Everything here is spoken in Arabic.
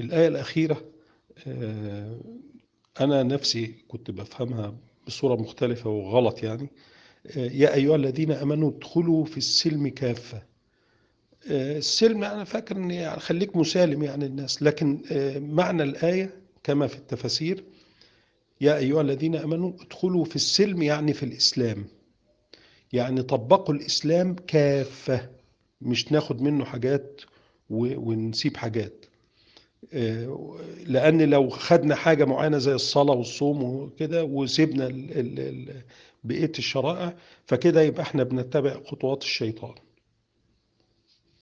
الآية الأخيرة آه، أنا نفسي كنت بفهمها بصورة مختلفة وغلط يعني آه، يا أيها الذين آمنوا ادخلوا في السلم كافة. آه، السلم أنا فاكر يعني خليك مسالم يعني الناس لكن معنى الآية كما في التفاسير يا أيها الذين آمنوا ادخلوا في السلم يعني في الإسلام. يعني طبقوا الإسلام كافة مش ناخد منه حاجات ونسيب حاجات. آه، لأن لو خدنا حاجة معينة زي الصلاة والصوم وكده وسيبنا بقية الشرائع فكده يبقى إحنا بنتبع خطوات الشيطان.